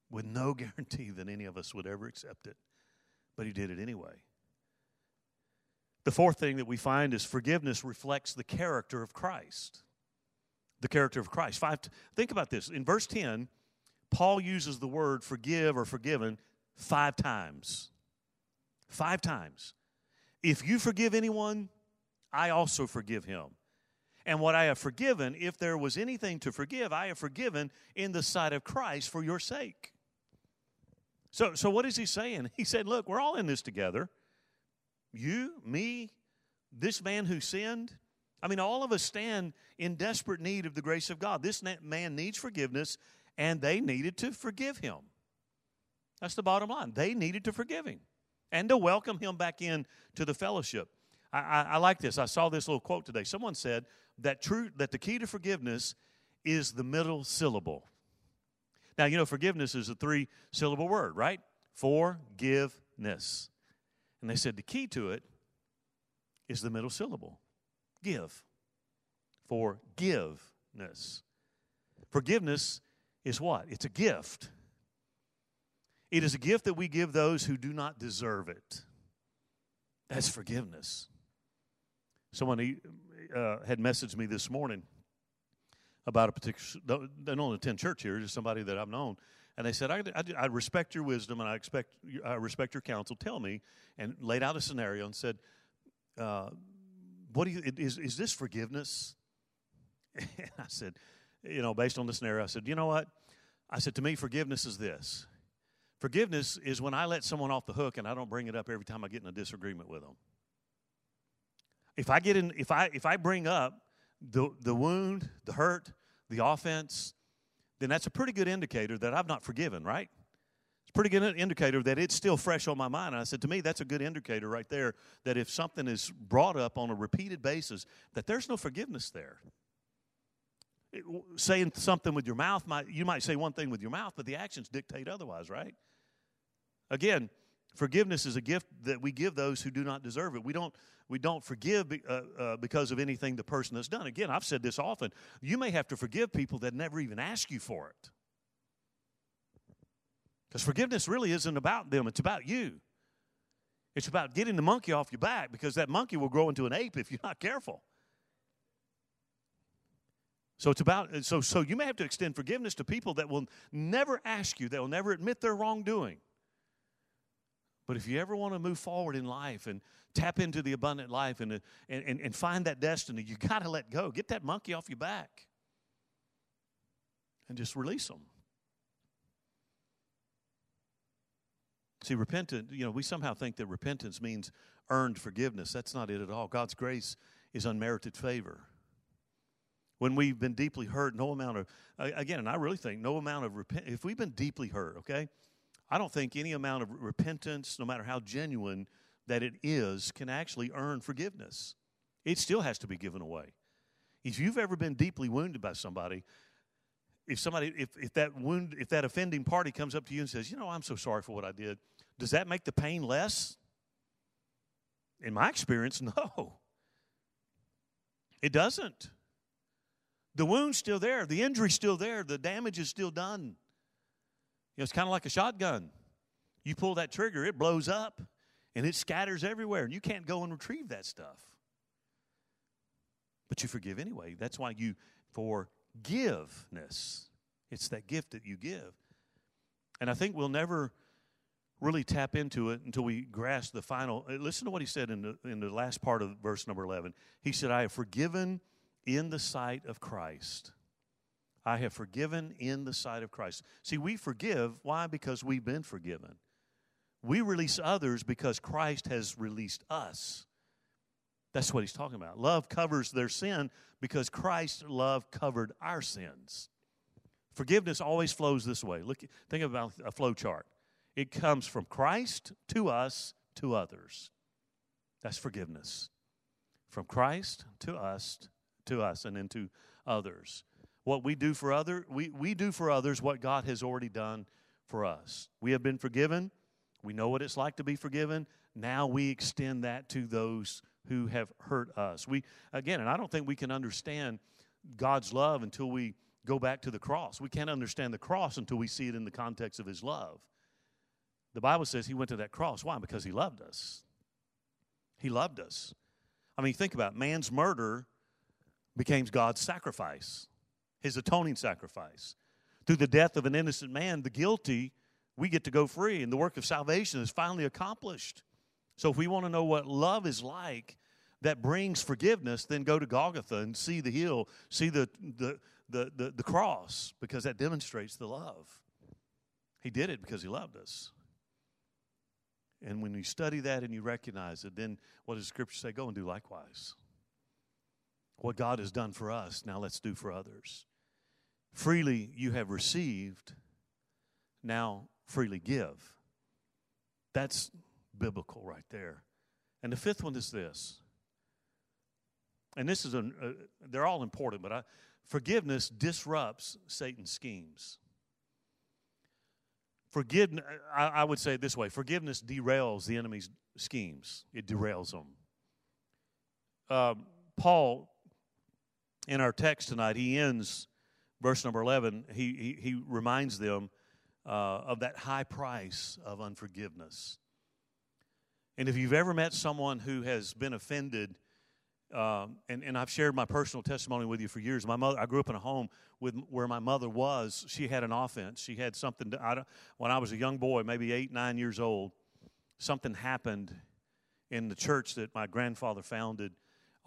with no guarantee that any of us would ever accept it. But he did it anyway. The fourth thing that we find is forgiveness reflects the character of Christ. the character of Christ. Five. Think about this. In verse 10, Paul uses the word forgive or forgiven five times. Five times. If you forgive anyone, I also forgive him. And what I have forgiven, if there was anything to forgive, I have forgiven in the sight of Christ for your sake. So, so what is he saying? He said, Look, we're all in this together. You, me, this man who sinned. I mean, all of us stand in desperate need of the grace of God. This man needs forgiveness, and they needed to forgive him. That's the bottom line. They needed to forgive him and to welcome him back in to the fellowship. I, I, I like this. I saw this little quote today. Someone said that true that the key to forgiveness is the middle syllable. Now, you know, forgiveness is a three syllable word, right? Forgiveness. And they said the key to it is the middle syllable give. Forgiveness. Forgiveness is what? It's a gift. It is a gift that we give those who do not deserve it. That's forgiveness. Someone uh, had messaged me this morning about a particular, they don't attend church here, just somebody that I've known. And they said, I, I, I, respect your wisdom and I, expect, I respect your counsel. Tell me. And laid out a scenario and said, uh, what do you, is, is this forgiveness? And I said, you know, based on the scenario, I said, you know what? I said, to me, forgiveness is this. Forgiveness is when I let someone off the hook and I don't bring it up every time I get in a disagreement with them. If I get in, if I if I bring up the the wound, the hurt, the offense, then that's a pretty good indicator that I've not forgiven, right? It's a pretty good indicator that it's still fresh on my mind. And I said, to me, that's a good indicator right there that if something is brought up on a repeated basis, that there's no forgiveness there. It, saying something with your mouth might you might say one thing with your mouth, but the actions dictate otherwise, right? Again, forgiveness is a gift that we give those who do not deserve it. We don't we don't forgive uh, uh, because of anything the person has done. Again, I've said this often. You may have to forgive people that never even ask you for it. Because forgiveness really isn't about them, it's about you. It's about getting the monkey off your back because that monkey will grow into an ape if you're not careful. So it's about so so you may have to extend forgiveness to people that will never ask you, that will never admit their wrongdoing. But if you ever want to move forward in life and tap into the abundant life and, and, and, find that destiny, you got to let go. Get that monkey off your back and just release them. See, repentant, you know, we somehow think that repentance means earned forgiveness. That's not it at all. God's grace is unmerited favor. When we've been deeply hurt, no amount of, again, and I really think no amount of repent, if we've been deeply hurt, okay, I don't think any amount of repentance, no matter how genuine that it is, can actually earn forgiveness. It still has to be given away. If you've ever been deeply wounded by somebody, if somebody, if, if that wound, if that offending party comes up to you and says, you know, I'm so sorry for what I did, does that make the pain less? In my experience, no. It doesn't. The wound's still there, the injury's still there, the damage is still done know, it's kind of like a shotgun. You pull that trigger, it blows up and it scatters everywhere, and you can't go and retrieve that stuff. But you forgive anyway. That's why you forgiveness. It's that gift that you give. And I think we'll never really tap into it until we grasp the final. Uh, listen to what he said in the, in the last part of verse number 11. He said, I have forgiven in the sight of Christ. I have forgiven in the sight of Christ. See, we forgive. Why? Because we've been forgiven. We release others because Christ has released us. That's what he's talking about. Love covers their sin because Christ's love covered our sins. Forgiveness always flows this way. Look, think about a flow chart. It comes from Christ to us to others. That's forgiveness. From Christ to us to us and into others what we do for other we, we do for others what god has already done for us. We have been forgiven. We know what it's like to be forgiven. Now we extend that to those who have hurt us. We again and i don't think we can understand god's love until we go back to the cross. We can't understand the cross until we see it in the context of his love. The bible says he went to that cross. Why? Because he loved us. He loved us. I mean think about it. man's murder became god's sacrifice his atoning sacrifice. Through the death of an innocent man, the guilty, we get to go free, and the work of salvation is finally accomplished. So, if we want to know what love is like that brings forgiveness, then go to Golgotha and see the hill, see the, the, the, the, the cross, because that demonstrates the love. He did it because he loved us. And when you study that and you recognize it, then what does Scripture say? Go and do likewise. What God has done for us, now let's do for others. Freely you have received, now freely give. That's biblical right there. And the fifth one is this. And this is a, uh, they're all important, but I, forgiveness disrupts Satan's schemes. Forgiveness, I, I would say it this way forgiveness derails the enemy's schemes, it derails them. Um, Paul, in our text tonight, he ends verse number 11, he, he, he reminds them uh, of that high price of unforgiveness. And if you've ever met someone who has been offended, um, and, and I've shared my personal testimony with you for years. My mother, I grew up in a home with where my mother was. She had an offense. She had something. To, I when I was a young boy, maybe eight, nine years old, something happened in the church that my grandfather founded.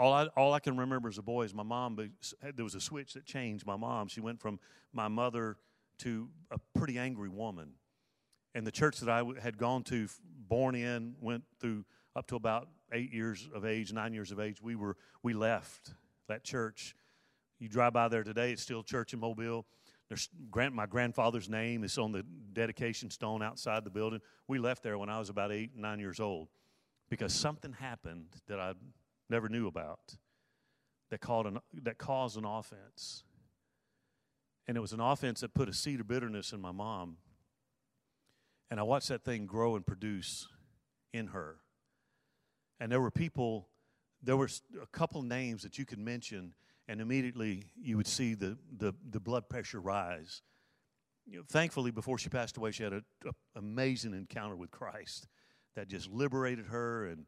All I, all I can remember as a boy is my mom. There was a switch that changed my mom. She went from my mother to a pretty angry woman. And the church that I had gone to, born in, went through up to about eight years of age, nine years of age, we were we left that church. You drive by there today; it's still church in Mobile. There's grant my grandfather's name is on the dedication stone outside the building. We left there when I was about eight, nine years old, because something happened that I never knew about that caused an, that caused an offense. And it was an offense that put a seed of bitterness in my mom. And I watched that thing grow and produce in her. And there were people, there were a couple names that you could mention, and immediately you would see the, the, the blood pressure rise. You know, thankfully, before she passed away, she had an amazing encounter with Christ that just liberated her and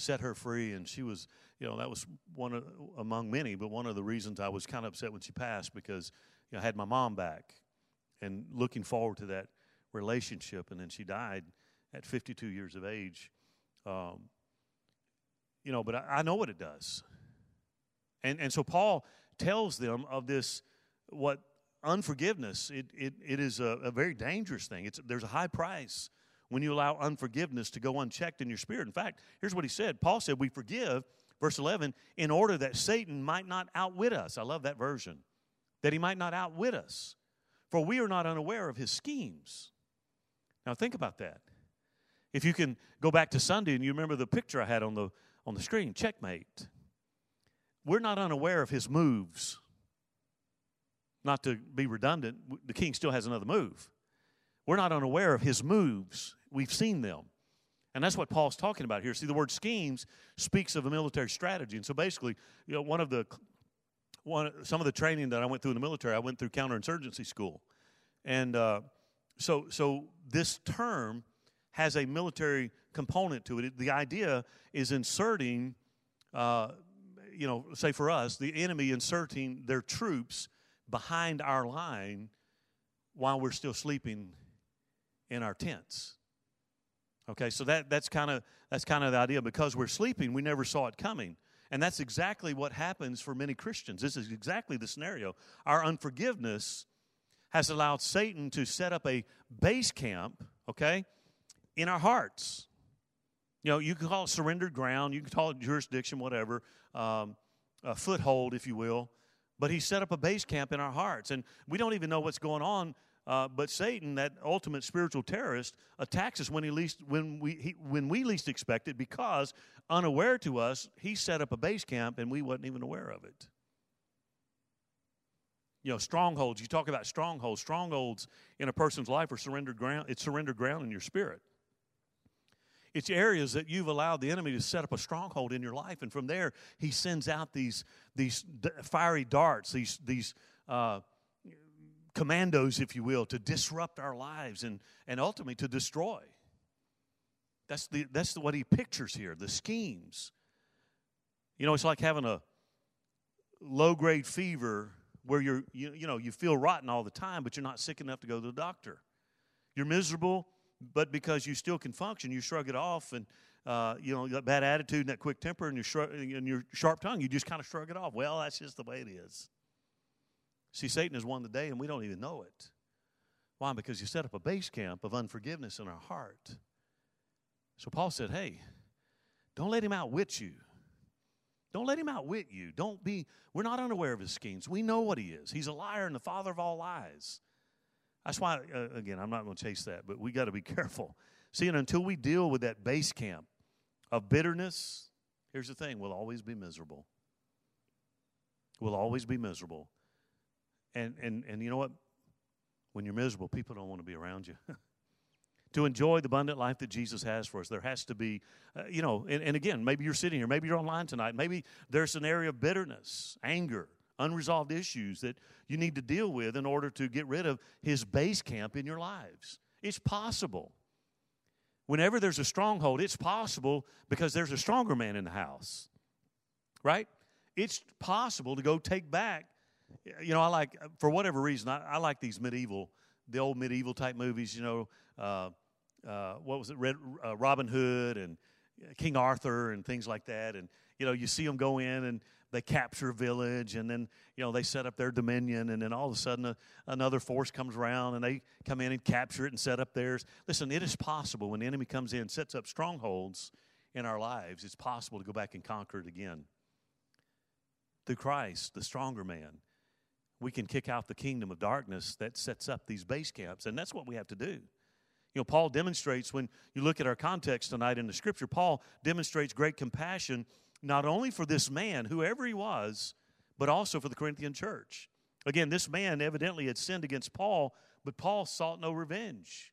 set her free. And she was, you know, that was one of, among many, but one of the reasons I was kind of upset when she passed because you know, I had my mom back and looking forward to that relationship. And then she died at 52 years of age. Um, you know, but I, I know what it does. And, and so Paul tells them of this, what unforgiveness, it, it, it is a, a very dangerous thing. It's, there's a high price when you allow unforgiveness to go unchecked in your spirit. In fact, here's what he said Paul said, We forgive, verse 11, in order that Satan might not outwit us. I love that version. That he might not outwit us. For we are not unaware of his schemes. Now, think about that. If you can go back to Sunday and you remember the picture I had on the on the screen checkmate. We're not unaware of his moves. Not to be redundant, the king still has another move. We're not unaware of his moves. We've seen them. And that's what Paul's talking about here. See, the word schemes speaks of a military strategy. And so basically, you know, one of the one some of the training that I went through in the military, I went through counterinsurgency school. And uh, so so this term has a military component to it. The idea is inserting, uh, you know, say for us, the enemy inserting their troops behind our line while we're still sleeping in our tents. Okay, so that, that's kind of that's kind of the idea. Because we're sleeping, we never saw it coming. And that's exactly what happens for many Christians. This is exactly the scenario. Our unforgiveness has allowed Satan to set up a base camp, okay, in our hearts. You know, you can call it surrendered ground, you can call it jurisdiction, whatever, um, a foothold, if you will. But he set up a base camp in our hearts. And we don't even know what's going on. Uh, but Satan, that ultimate spiritual terrorist, attacks us when he least when we he, when we least expect it, because unaware to us, he set up a base camp and we wasn't even aware of it. You know, strongholds. You talk about strongholds. Strongholds in a person's life are surrendered ground. It's surrendered ground in your spirit. It's areas that you've allowed the enemy to set up a stronghold in your life, and from there he sends out these these fiery darts, these these uh, commandos, if you will, to disrupt our lives and and ultimately to destroy. That's the that's the, what he pictures here. The schemes. You know, it's like having a low grade fever where you're, you, you know, you feel rotten all the time, but you're not sick enough to go to the doctor. You're miserable, but because you still can function, you shrug it off and, uh, you know, that bad attitude and that quick temper and your, shrug, and your sharp tongue, you just kind of shrug it off. Well, that's just the way it is. See, Satan has won the day and we don't even know it. Why? Because you set up a base camp of unforgiveness in our heart. So Paul said, hey, don't let him outwit you. Don't let him outwit you. Don't be, we're not unaware of his schemes. We know what he is. He's a liar and the father of all lies. That's why, uh, again, I'm not going to chase that, but we got to be careful. See, and until we deal with that base camp of bitterness, here's the thing we'll always be miserable. We'll always be miserable. And, and, and you know what? When you're miserable, people don't want to be around you. to enjoy the abundant life that Jesus has for us, there has to be, uh, you know, and, and again, maybe you're sitting here, maybe you're online tonight, maybe there's an area of bitterness, anger, unresolved issues that you need to deal with in order to get rid of his base camp in your lives. It's possible. Whenever there's a stronghold, it's possible because there's a stronger man in the house, right? It's possible to go take back. You know, I like, for whatever reason, I, I like these medieval, the old medieval type movies, you know, uh, uh, what was it, Red, uh, Robin Hood and King Arthur and things like that. And, you know, you see them go in and they capture a village and then, you know, they set up their dominion and then all of a sudden a, another force comes around and they come in and capture it and set up theirs. Listen, it is possible when the enemy comes in, sets up strongholds in our lives, it's possible to go back and conquer it again. Through Christ, the stronger man, we can kick out the kingdom of darkness that sets up these base camps, and that's what we have to do. You know, Paul demonstrates when you look at our context tonight in the scripture, Paul demonstrates great compassion not only for this man, whoever he was, but also for the Corinthian church. Again, this man evidently had sinned against Paul, but Paul sought no revenge.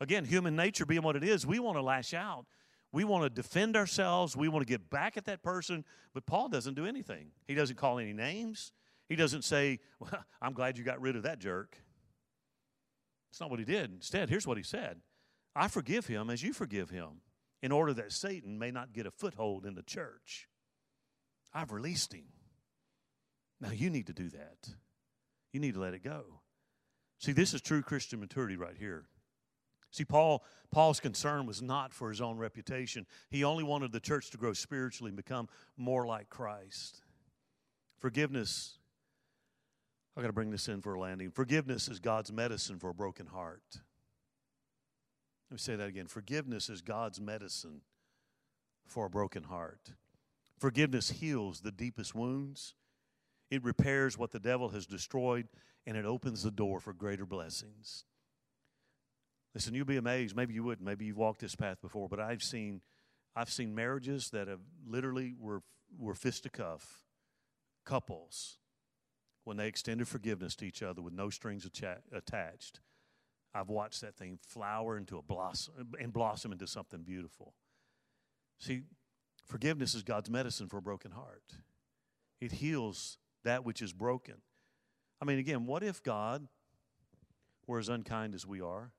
Again, human nature being what it is, we want to lash out. We want to defend ourselves. We want to get back at that person, but Paul doesn't do anything. He doesn't call any names. He doesn't say, well, I'm glad you got rid of that jerk. That's not what he did. Instead, here's what he said I forgive him as you forgive him, in order that Satan may not get a foothold in the church. I've released him. Now you need to do that. You need to let it go. See, this is true Christian maturity right here. See, Paul, Paul's concern was not for his own reputation. He only wanted the church to grow spiritually and become more like Christ. Forgiveness I got to bring this in for a landing. Forgiveness is God's medicine for a broken heart. Let me say that again. Forgiveness is God's medicine for a broken heart. Forgiveness heals the deepest wounds, it repairs what the devil has destroyed, and it opens the door for greater blessings. Listen, you'll be amazed. Maybe you wouldn't. Maybe you've walked this path before, but I've seen, I've seen marriages that have literally were were fisticuff couples when they extended forgiveness to each other with no strings attached. I've watched that thing flower into a blossom and blossom into something beautiful. See, forgiveness is God's medicine for a broken heart. It heals that which is broken. I mean, again, what if God were as unkind as we are?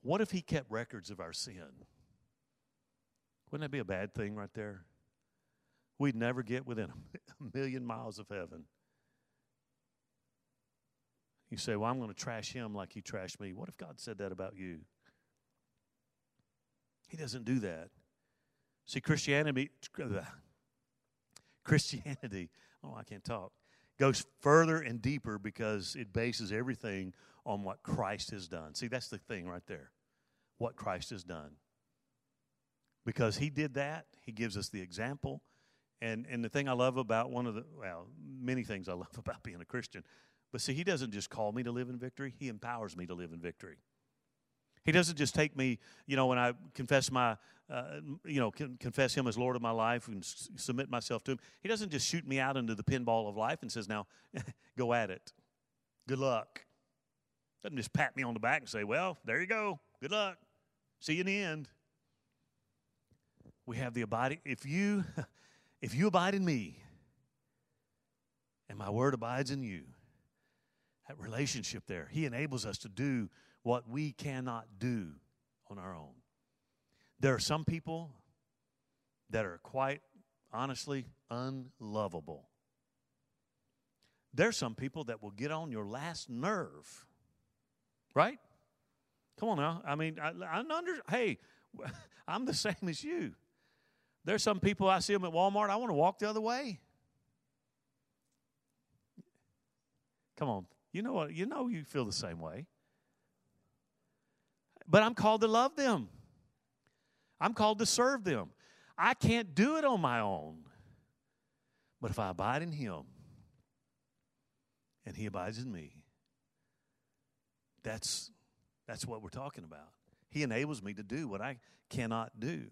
What if He kept records of our sin? Wouldn't that be a bad thing right there? We'd never get within a million miles of heaven. You say, Well, I'm going to trash him like he trashed me. What if God said that about you? He doesn't do that. See, Christianity, Christianity, oh, I can't talk, goes further and deeper because it bases everything on what Christ has done. See, that's the thing right there. What Christ has done. Because he did that, he gives us the example. And, and the thing I love about one of the, well, many things I love about being a Christian, but see, He doesn't just call me to live in victory, He empowers me to live in victory. He doesn't just take me, you know, when I confess my, uh, you know, con- confess Him as Lord of my life and s- submit myself to Him. He doesn't just shoot me out into the pinball of life and says, now, go at it. Good luck. Doesn't just pat me on the back and say, well, there you go. Good luck. See you in the end. We have the abiding, if you, if you abide in me and my word abides in you, that relationship there. He enables us to do what we cannot do on our own. There are some people that are quite honestly unlovable. there's some people that will get on your last nerve. Right? Come on now. I mean, I, I under, hey, I'm the same as you. There's some people I see them at Walmart, I want to walk the other way. Come on. You know what? You know you feel the same way. But I'm called to love them. I'm called to serve them. I can't do it on my own. But if I abide in Him and He abides in me, that's, that's what we're talking about. He enables me to do what I cannot do.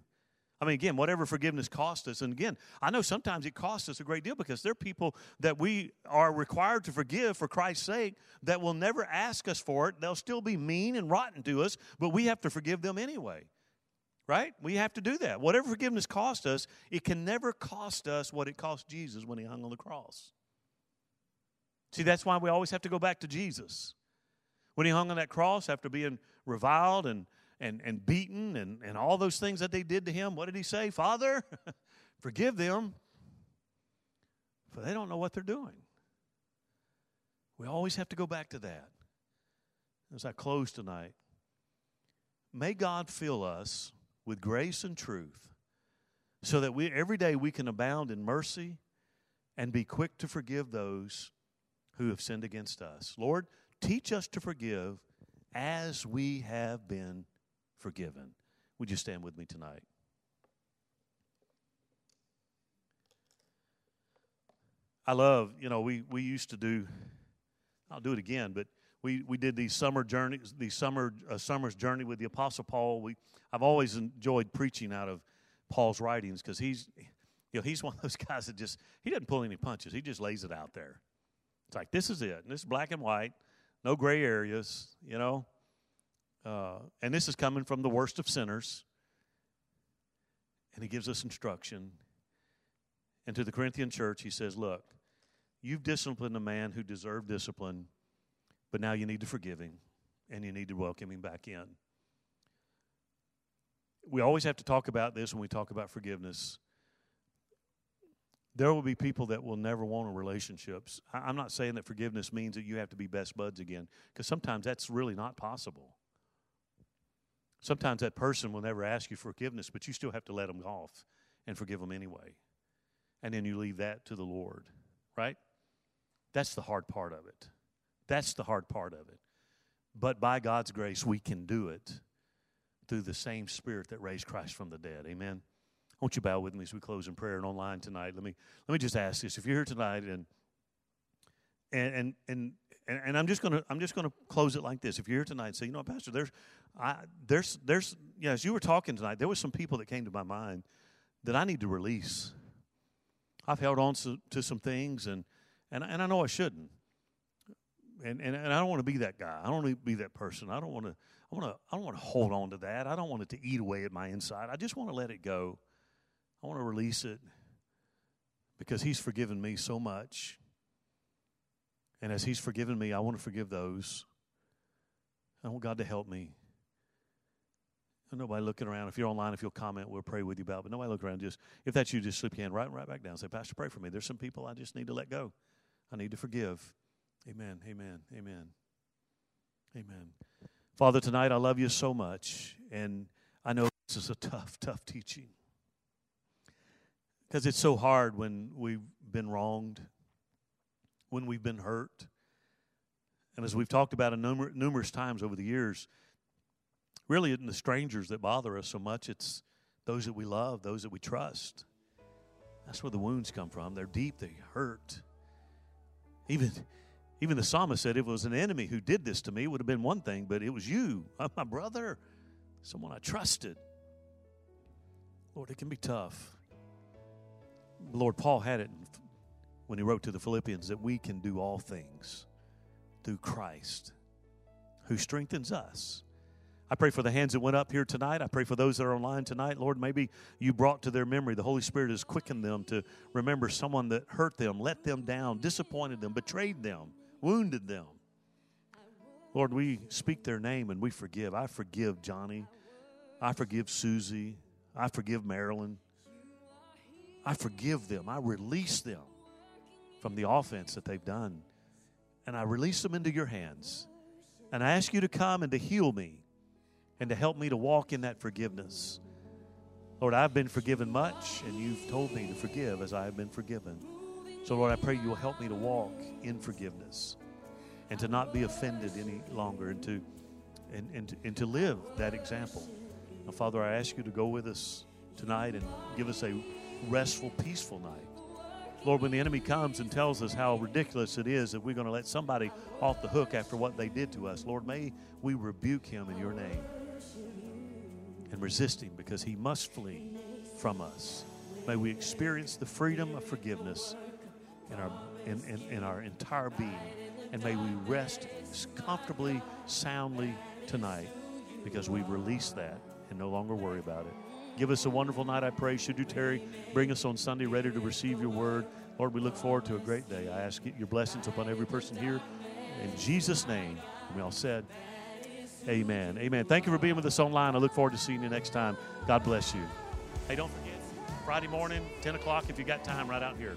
I mean, again, whatever forgiveness costs us, and again, I know sometimes it costs us a great deal because there are people that we are required to forgive for Christ's sake that will never ask us for it. They'll still be mean and rotten to us, but we have to forgive them anyway. Right? We have to do that. Whatever forgiveness costs us, it can never cost us what it cost Jesus when he hung on the cross. See, that's why we always have to go back to Jesus. When he hung on that cross after being reviled and, and, and beaten and, and all those things that they did to him, what did he say? Father, forgive them, for they don't know what they're doing. We always have to go back to that. As I close tonight, may God fill us with grace and truth so that we every day we can abound in mercy and be quick to forgive those who have sinned against us. Lord, teach us to forgive as we have been forgiven. Would you stand with me tonight? I love, you know, we, we used to do, I'll do it again, but we, we did these summer journeys, the summer uh, summer's journey with the Apostle Paul. We I've always enjoyed preaching out of Paul's writings because he's you know he's one of those guys that just he doesn't pull any punches. He just lays it out there. It's like this is it. And this is black and white, no gray areas. You know, uh, and this is coming from the worst of sinners. And he gives us instruction. And to the Corinthian church, he says, Look, you've disciplined a man who deserved discipline but now you need to forgive him and you need to welcome him back in. We always have to talk about this when we talk about forgiveness. There will be people that will never want a relationships. I'm not saying that forgiveness means that you have to be best buds again, because sometimes that's really not possible. Sometimes that person will never ask you forgiveness, but you still have to let them off and forgive them anyway. And then you leave that to the Lord, right? That's the hard part of it. That's the hard part of it. But by God's grace, we can do it through the same Spirit that raised Christ from the dead. Amen. Won't you bow with me as we close in prayer and online tonight? Let me let me just ask this: If you're here tonight and and and and, and I'm just gonna I'm just gonna close it like this. If you're here tonight and say, you know, Pastor, there's I there's there's yeah, as you were talking tonight, there was some people that came to my mind that I need to release. I've held on to, to some things and and and I know I shouldn't and, and, and I don't want to be that guy. I don't want to be that person. I don't want to. I want to. I don't want to hold on to that. I don't want it to eat away at my inside. I just want to let it go. I want to release it because He's forgiven me so much, and as He's forgiven me, I want to forgive those. I want God to help me. And nobody looking around. If you're online, if you'll comment, we'll pray with you about. It. But nobody look around. Just if that's you, just slip your hand right right back down. Say, Pastor, pray for me. There's some people I just need to let go. I need to forgive. Amen. Amen. Amen. Amen. Father, tonight I love you so much, and I know this is a tough, tough teaching because it's so hard when we've been wronged, when we've been hurt. And as we've talked about a numer- numerous times over the years, really isn't the strangers that bother us so much, it's those that we love, those that we trust. That's where the wounds come from. They're deep, they hurt. Even even the psalmist said, if it was an enemy who did this to me, it would have been one thing, but it was you, my brother, someone I trusted. Lord, it can be tough. Lord, Paul had it when he wrote to the Philippians that we can do all things through Christ who strengthens us. I pray for the hands that went up here tonight. I pray for those that are online tonight. Lord, maybe you brought to their memory, the Holy Spirit has quickened them to remember someone that hurt them, let them down, disappointed them, betrayed them wounded them. Lord, we speak their name and we forgive. I forgive Johnny. I forgive Susie. I forgive Marilyn. I forgive them. I release them. From the offense that they've done. And I release them into your hands. And I ask you to come and to heal me and to help me to walk in that forgiveness. Lord, I've been forgiven much, and you've told me to forgive as I have been forgiven. So, Lord, I pray you will help me to walk in forgiveness and to not be offended any longer and to, and, and, and to live that example. Now, Father, I ask you to go with us tonight and give us a restful, peaceful night. Lord, when the enemy comes and tells us how ridiculous it is that we're going to let somebody off the hook after what they did to us, Lord, may we rebuke him in your name and resist him because he must flee from us. May we experience the freedom of forgiveness in our, in, in, in our entire being. And may we rest comfortably, soundly tonight because we release that and no longer worry about it. Give us a wonderful night, I pray. Should you, tarry, bring us on Sunday ready to receive your word. Lord, we look forward to a great day. I ask your blessings upon every person here. In Jesus' name, we all said, Amen. Amen. Thank you for being with us online. I look forward to seeing you next time. God bless you. Hey, don't forget, Friday morning, 10 o'clock, if you got time, right out here.